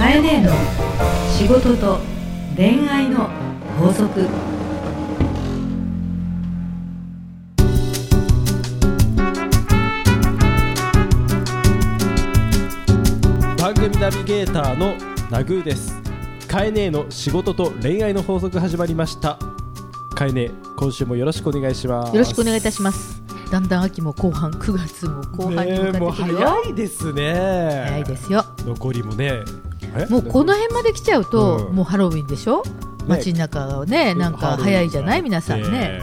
カエネの仕事と恋愛の法則番組ナビゲーターのナグーですカエネーの仕事と恋愛の法則始まりましたカエネー今週もよろしくお願いしますよろしくお願いいたします。だんだん秋も後半、9月も後半に向かってくるよ。早いですね早いですよ。残りもねえもうこの辺まで来ちゃうと、うん。もうハロウィンでしょ？街中がね、なんか早いじゃない、皆さんね。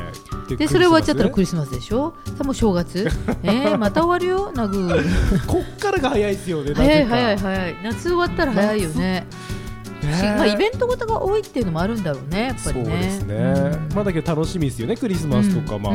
で、それ終わっちゃったらクリスマスでしょ？さあもう正月。えー、また終わるよ、ナグー。こっからが早いですよね早い早い早い。夏終わったら早いよね。まあイベントごとが多いっていうのもあるんだろうね、やっぱりね。そうですね、うん。まあだけど楽しみですよねクリスマスとか、まあ、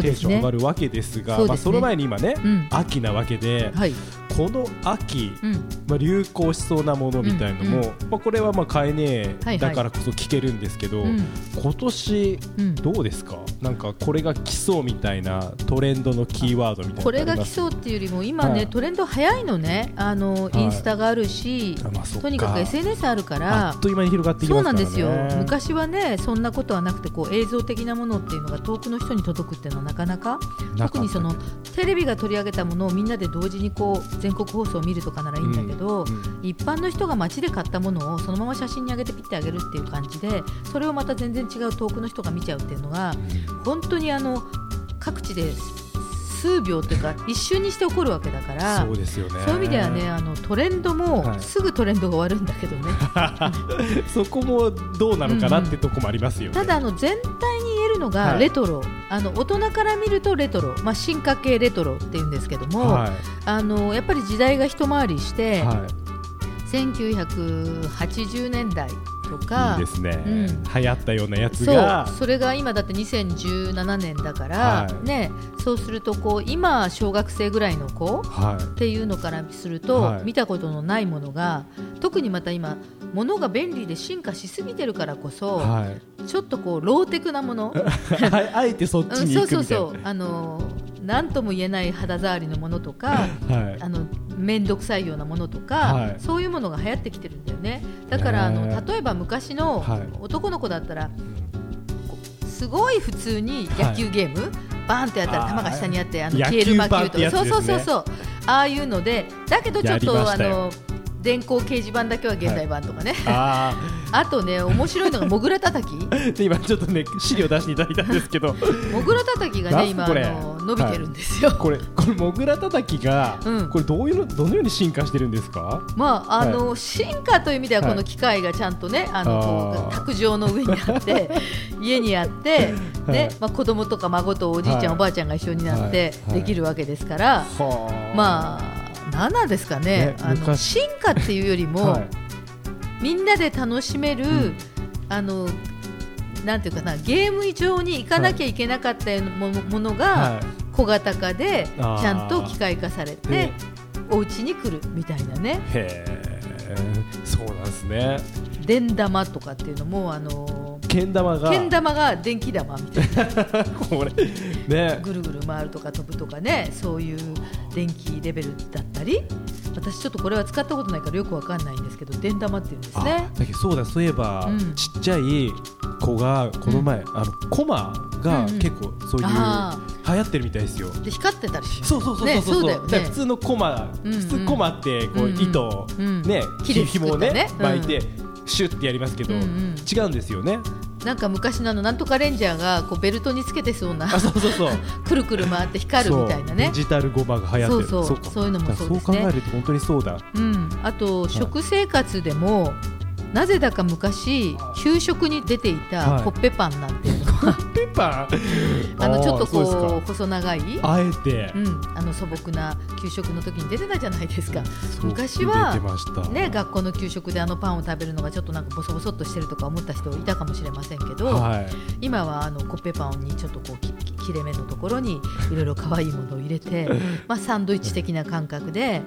テンション上がるわけですがその前に今ね、うん。秋なわけではい。この秋、うん。まあ、流行しそうなものみたいのも、うんまあ、これはまあ買えねえはいはいだからこそ聞けるんですけど、うん。今年うん。どうですか？なんかこれが来そうみたいなトレンドのキーワードみたいなこれが来そうっていうよりも今ね、はい。トレンド早いのねあの、い。インスタがあるしあまあとにかく SNS あるかあらっという間に広がってきそうますからね。なんですよ。昔はねそんなことはなくてこう映像的なものっていうのが遠くの人に届くっていうのはなかなか。特にそのテレビが取り上げたものをみんなで同時にこう全国放送を見るとかならいいんだけど、うん一般の人が街で買ったものをそのまま写真に上げてピッてあげるっていう感じでそれをまた全然違う遠くの人が見ちゃうっていうのが本当にあの各地で数秒というか一瞬にして起こるわけだからそうですよね。そういう意味ではねあのトレンドもはい。すぐトレンドが終わるんだけどね、そこもどうなのかなってとこもありますよね、ただあの全体に言えるのがはい。レトロ、あの大人から見るとレトロ、まあ、進化系レトロっていうんですけども、はあのやっぱり時代が一回りしい、て、は1980年代とい、か。いいですね、うん。流行ったようなやつそう。がそれが今だって2017年だから、はい。ね、そうするとこう今小学生ぐらいの子はい。っていうのからすると、はい。見たことのないものが特にまた今物が便利で進化しすぎてるからこそ、はい。ちょっとこうローテクなもの、あ あえてそっちうんにそうそう行くみたいな、そう。あの何とも言えない肌触りのものとかはい。あの面倒くさいようなものとか、はい。そういうものが流行ってきてるんだよね。だからあの例えば昔のはい。男の子だったら、すごい普通に野球ゲーム、バーンってやったら球が下にあってあの野消える魔球とか、そうそうそうそう。ああいうのでだけどちょっとあの電光掲示板だけは現代版とかね、あ あとね面白いのがモグラ叩き。あ で今ちょっとね資料出していただいたんですけど。モグラ叩きがね今あの伸びてるんですよ、これこれモグラたたきが、うん。これどういうのどのように進化してるんですか？まああの進化という意味でははいこの機械がちゃんとね、あの卓上の上にあって 家にあって、ねはい。まあ、子供とか孫とおじいちゃん、はい。おばあちゃんが一緒になってはい。できるわけですから、はまあ何なんですかね。ねあの昔。進化っていうよりも、はい。みんなで楽しめる、ん。あのなんていうかなゲーム上に行かなきゃいけなかったようなものがは小型化でちゃんと機械化されてねお家に来るみたいなね。い、へえそうなんですね。電玉とかっていうのもあのけん玉が。けん玉が電気玉みたいな。これね。ぐるぐる回るとか飛ぶとかねそういう電気レベルだったり私ちょっとこれは使ったことないからよくわかんないんですけど電玉っていうんですね。あだけどそうだそういえば、うん。ちっちゃい子がこの前、あのコマがうんうん。結構そういう、あ流行ってるみたいですよ。で光ってたりしますそうそうそうそうねそうだよね。普通のコマ、うんうん。普通コマってこう、うんうん。うん。ね、木でひ紐をね巻いて、シュッてやりますけど、うんうん。違うんですよねなんか昔のあのなんとかレンジャーがこうベルトにつけてそうなあそうそうそう。くるくる回って光るみたいなね。デジタルゴマが流行ってる。そうそう。かそういうのもそうですね。そう考えると本当にそうだ。うん、あと食生活でも、なぜだか昔給食に出ていたはいコッペパンなんてペッパー？あのちょっとこう細長い、かあえて、うん、あの素朴な給食の時に出てたじゃないですか。昔はね、学校の給食であのパンを食べるのがちょっとなんかボソボソっとしてるとか思った人いたかもしれませんけど、はい。今はあのコッペパンにちょっとこうきき切れ目のところにいろいろ可愛いものを入れて、まあ、サンドイッチ的な感覚で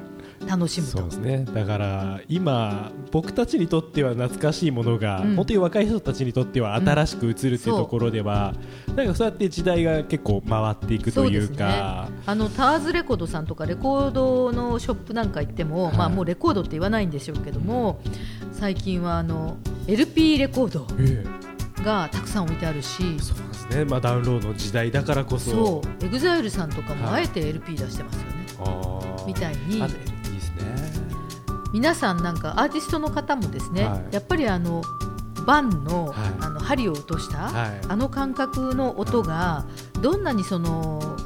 楽しむと。そうですね。だから今僕たちにとっては懐かしいものが、うん。本当に若い人たちにとっては新しく映るっていうところでは、なんかそうやって時代が結構回っていくというか。あのタワーレコードさんとかレコードのショップなんか行っても、はい。まあもうレコードって言わないんでしょうけども最近はあの LP レコードえがたくさん置いてあるしえそうですね、まあ、ダウンロードの時代だからこそ。そう。エグザイルさんとかもはい。あえて LP 出してますよね、あー。みたいに皆さんなんかアーティストの方もですね、はい。やっぱりあの盤の,、はい。あの針を落とした、はい。あの感覚の音がどんなにその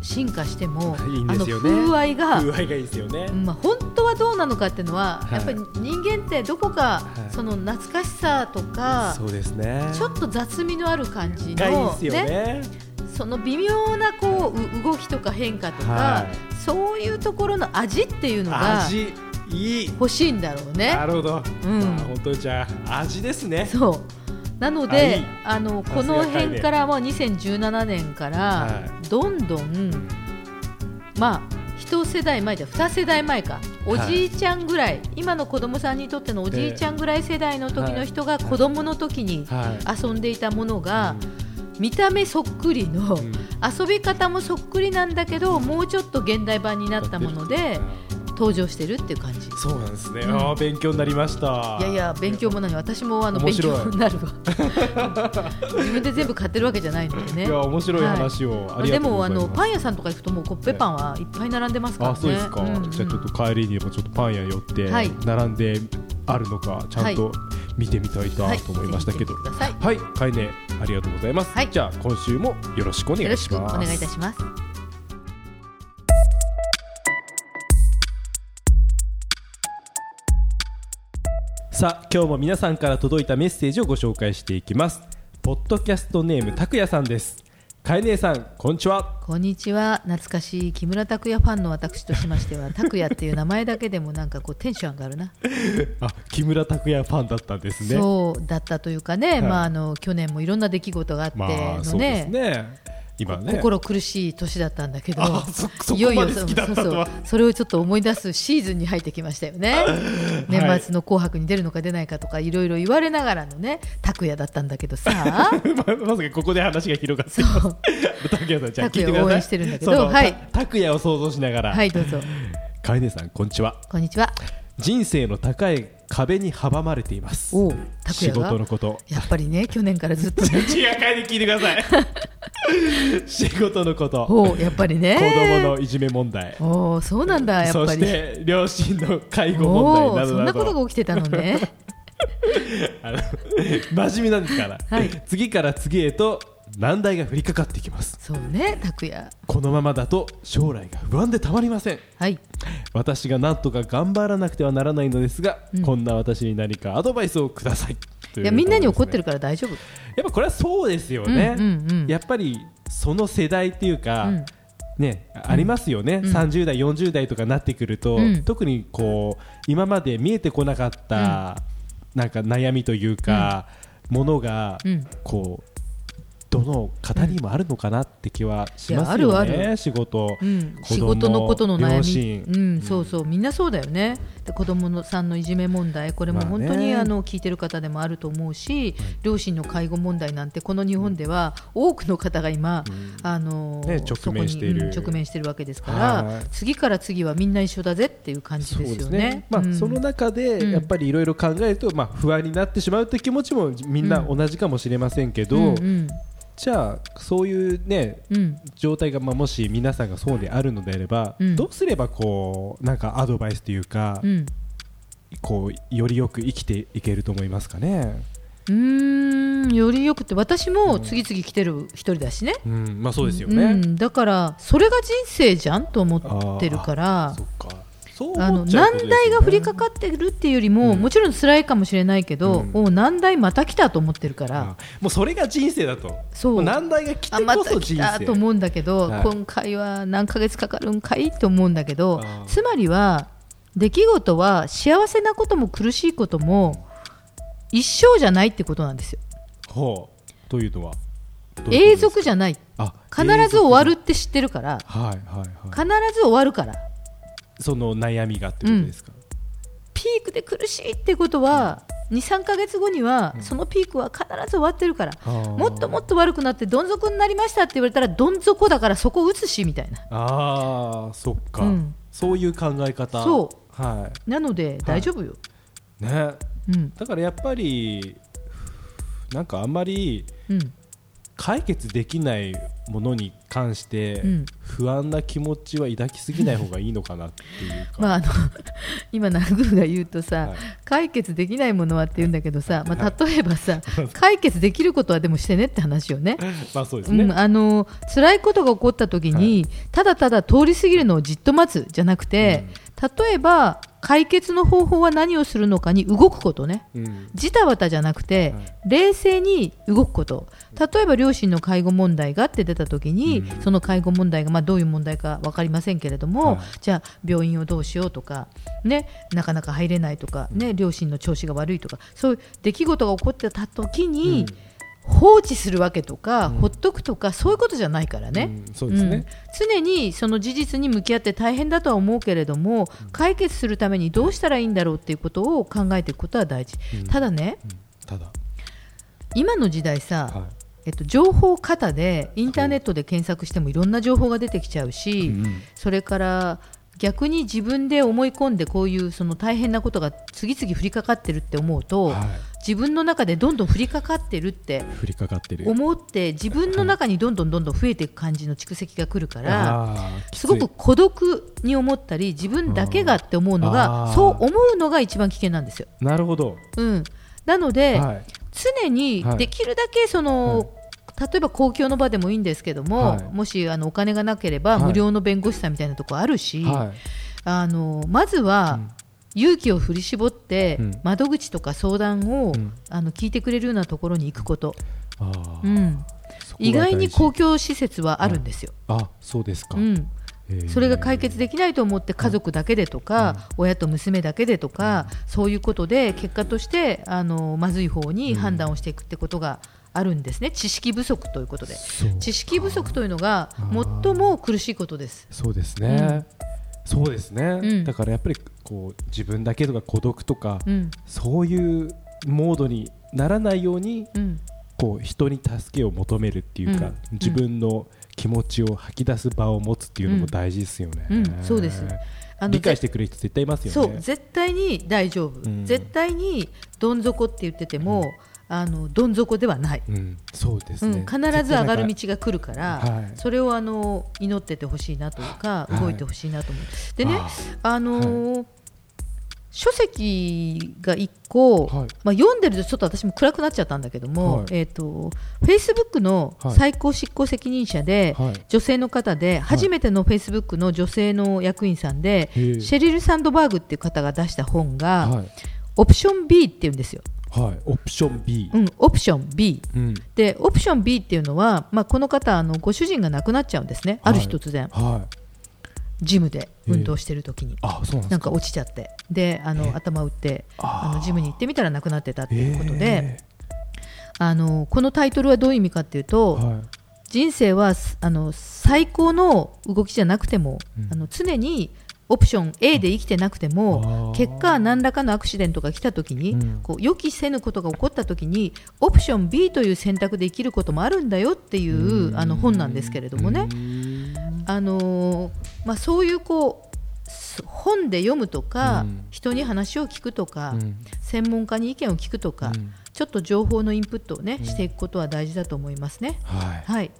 進化しても いいんあの風合いが風合いがいいですよね、まあ、本当はどうなのかっていうのは、はい。やっぱり人間ってどこか、はい。その懐かしさとかそうですね。ちょっと雑味のある感じの、がいいですよね。その微妙なこうう動きとか変化とか、はそういうところの味っていうのが味いい。欲しいんだろうね。な。るほど、うん。まあ本当にじゃあ味ですね。そう。なのでい。あのこの辺からもう2017年からはどんどん、まあ一世代前じゃ二世代前か。おじいちゃんぐらい、今の子供さんにとってのおじいちゃんぐらい世代の時の人が子供の時にはい。遊んでいたものが見た目そっくりの、うん。遊び方もそっくりなんだけどもうちょっと現代版になったもので登場してるっていう感じ。そうなんですね、うん。ああ勉強になりました。いやいや勉強も何私もあの勉強になるわ。自分で全部買ってるわけじゃないのでね。いや面白い話を、まありがとうあでもあのパン屋さんとか行くともうコッペパンはいっぱい並んでますから。ねあそうですか、んん。じゃあちょっと帰りにでもちょっとパン屋寄ってはい。並んであるのかちゃんと見てみたいなと思いましたけど。はい。はい、かいねありがとうございます、はい。じゃあ今週もよろしくお願いします。くお願いいたしますさあ今日も皆さんから届いたメッセージをご紹介していきます。ポッドキャストネームたくやさんです。かえねえさんこんにちは。こんにちは。懐かしい木村拓哉ファンの私としましては 拓哉っていう名前だけでもなんかこうテンション上がるな、あ木村拓哉ファンだったんですね。そうだったというかね、い。まああの去年もいろんな出来事があってまあのそうですね今ね。心苦しい年だったんだけどいよいよそうそうそれをちょっと思い出すシーズンに入ってきましたよね。年末の「紅白」に出るのか出ないかとかいろいろ言われながらのね拓哉だったんだけどさ。ままさかここで話が広がって。拓哉さんじゃあ拓哉聞応援してるんだけどそのはい。た拓哉を想像しながら。はいどうぞ。かえねえさんこんにちは。こんにちは。人生の高い壁に阻まれています。仕事のこと。やっぱりね 去年からずっとね。違う回で聞いてください。仕事のこと。子おうやっぱりね。供のいじめ問題。おうそうなんだやっそしぱりて両親の介護お問うそんな題などなどことが起きてたのね。あの真面目なんですから、はい。次から次へと難題が降りかかってきます。そうね拓哉このままだと将来が不安でたまりません。はい。私が何とか頑張らなくてはならないのですが、うん。こんな私に何かアドバイスをください。いいやみんなに怒ってるるから大丈夫。やっぱこれはそうですよね、うんうんうん。やっぱりその世代っていうか、うん。ね、ありますよね、うん。30代、40代とかなってくると、うん。特にこう今まで見えてこなかった、なんか悩みというか、ものが、うん。こうどの方にもあるのかなって気はしますよね、あるある。仕事、うん、仕事のことの悩両み、親。うん、そうそう。みんなそうだよね。で子供のさんのいじめ問題これもまあね。本当にあの聞いてる方でもあると思うし、両親の介護問題なんてこの日本では多くの方が今、あのね直面している。うん直面してるわけですから、はい。次から次はみんな一緒だぜっていう感じですよね。ね。まあ、うん。その中うん。でやっぱりいろいろ考えると、まあ、不安になってしまうという気持ちもみんな同じかもしれませんけど、じゃあそういうねうん状態が、まあ、もし皆さんがそうであるのであれば、うんどうすればこうなんかアドバイスというか、うんこうよりよく生きていけると思いますかね？うーんよりよくって私も次々来てる一人だしね、うん、まあそうですようね。ん、だからそれが人生じゃんと思ってるからそっか。あの難題が降りかかってるっていうよりも、うん。もちろん辛いかもしれないけど、うん。お難題また来たと思ってるから、あもうそれが人生だと。そう。難題が来てこそ人生。たと思うんだけど、はい。今回は何ヶ月かかるんかいと思うんだけどつまりは出来事は幸せなことも苦しいことも一生じゃないってことなんですよ。ほう。というのは？永続じゃない。あ必ず終わるって知ってるからはいはいはい。必ず終わるからその悩みがってことですか、ピークで苦しいってことは23か月後にはうん。そのピークは必ず終わってるから、ももっともっと悪くなってどん底になりましたって言われたらどん底だからそこ打つしみたいな。ああそっか、うん。そういう考え方。そはなので大丈夫よ、いね。うん。だからやっぱりなんかあんまりうん解決できないものに関してうん。不安な気持ちは抱きすぎない方がいいのかなっていうか、まああの 今ナグーが言うとさ、はい。解決できないものはって言うんだけどさ、まあ、は例えばさ、解決できることはでもしてねって話よね。まあそうですね、うん、あの辛いことが起こった時に、ただただ通り過ぎるのをじっと待つじゃなくて、例えば解決の方法は何をするのかに動くことね。うん。ジタバタじゃなくて、はい。冷静に動くこと。例えば両親の介護問題がって出た時に、うん。その介護問題がまあどういう問題か分かりませんけれども、はい。じゃあ病院をどうしようとか、ね、なかなか入れないとか、ね、両親の調子が悪いとかそういう出来事が起こってた時に、放置するわけとか、うん。ほっとくとかそういうことじゃないからね。うんそうですね、うん。常にその事実に向き合って大変だとは思うけれども解決するためにどうしたらいいんだろうっていうことを考えていくことは大事、うん。ただねうん。ただ、今の時代さ、はえっと、情報過多でインターネットで検索してもいろんな情報が出てきちゃういし、うんそれから逆に自分で思い込んでこういうその大変なことが次々降りかかってるって思うと、は自分の中でどんどん降りかかってるってい、降りかかってる。思って自分の中にどんどんどんどん増えていく感じの蓄積が来るから。すごく孤独に思ったり自分だけがって思うのあがー。そう思うのが一番危険なんですよ。なるほど、うん、なので、はい。常にはい。できるだけその、例えば公共の場でもいいんですけども、はい。もしあのお金がなければはい。無料の弁護士さんみたいなところあるし、はい。あのまずはうん勇気を振り絞って、うん。窓口とか相談を、うん。あの聞いてくれるようなところに行くこと、うん、意外に公共施設はあるんですよ。あそうですか、うん。それが解決できないと思って家族だけでとか、親と娘だけでとか、そういうことで結果としてあのまずい方に判断をしていくってことがあるんですね、知識不足ということで。知識不足というのがー最も苦しいことです。そうですね、そうですね、うん。だからやっぱりこう自分だけとか孤独とか、うん。そういうモードにならないようにうん。こう人に助けを求めるっていうか、うん。自分の気持ちを吐き出す場を持つっていうのも大事ですよね、そうです。あの理解してくれる人絶対いますよね。そう絶対に大丈夫、うん。絶対にどん底って言ってても、あのどん底ではない、うん、そうですね、うん、必ず上がる道が来るから、はい。それをあの祈っててほしいなというか、はい。動いてほしいなと思う。でね、ああのー書籍が1個、はい。まあ、読んでるとちょっと私も暗くなっちゃったんだけども、はい。えー、と Facebook のはい。最高執行責任者で、はい。女性の方で初めての Facebook の女性の役員さんで、シェリル・サンドバーグっていう方が出した本が、はい。オプション B っていうんですよ、はい、オプション B、うん、オプション B うん。でオプション B っていうのは、まあ、この方あのご主人が亡くなっちゃうんですね、ある日突然。はい、ジムで運動してる時に、あそうなんなんか落ちちゃって。であの頭打ってあのジムに行ってみたら亡くなってたっていうことで、へあのこのタイトルはどういう意味かっていうーと、はい。人生はすあの最高の動きじゃなくても、うん。あの常にオプション A で生きてなくても結果何らかのアクシデントが来た時に、うん。こう予期せぬことが起こった時にオプション B という選択で生きることもあるんだよっていうあの本なんですけれどもね、うん。あのーまあ、そういうこうす本で読むとか、うん。人に話を聞くとか、うん。専門家に意見を聞くとか、うん。ちょっと情報のインプットをね、うん。していくことは大事だと思いますね。はい。はい、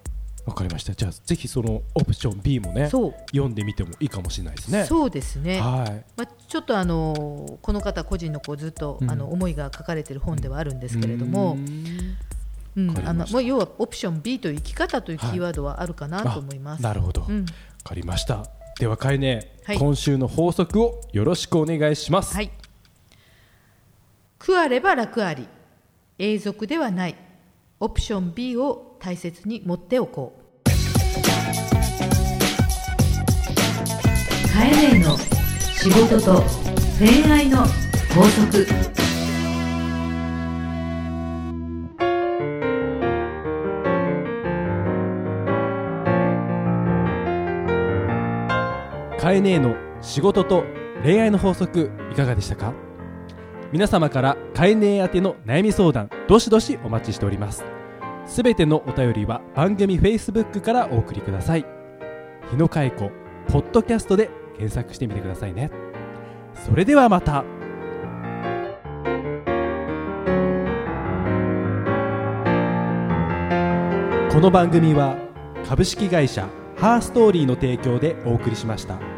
わかりました。じゃあぜひそのオプション B もね読んでみてもいいかもしれないですね。そうですね。はい。まあ、ちょっとあのーこの方個人のこうずっと、うん。あの思いが書かれている本ではあるんですけれどもう、ん。あのまあ要はオプション B という生き方というキーワードはあるかなと思います。なるほど。わ、うん、かりました。ではかえね、はい。今週の法則をよろしくお願いします。はい。苦あれば楽あり、永続ではない。オプション B を大切に持っておこう。カエネの仕事と恋愛の法則。カエネの仕事と恋愛の法則いかがでしたか？皆様から飼い主宛ての悩み相談どしどしお待ちしております。すべてのお便りは番組 Facebook からお送りください。日野佳子ポッドキャストで検索してみてくださいね。それではまた。この番組は株式会社ハーストーリーの提供でお送りしました。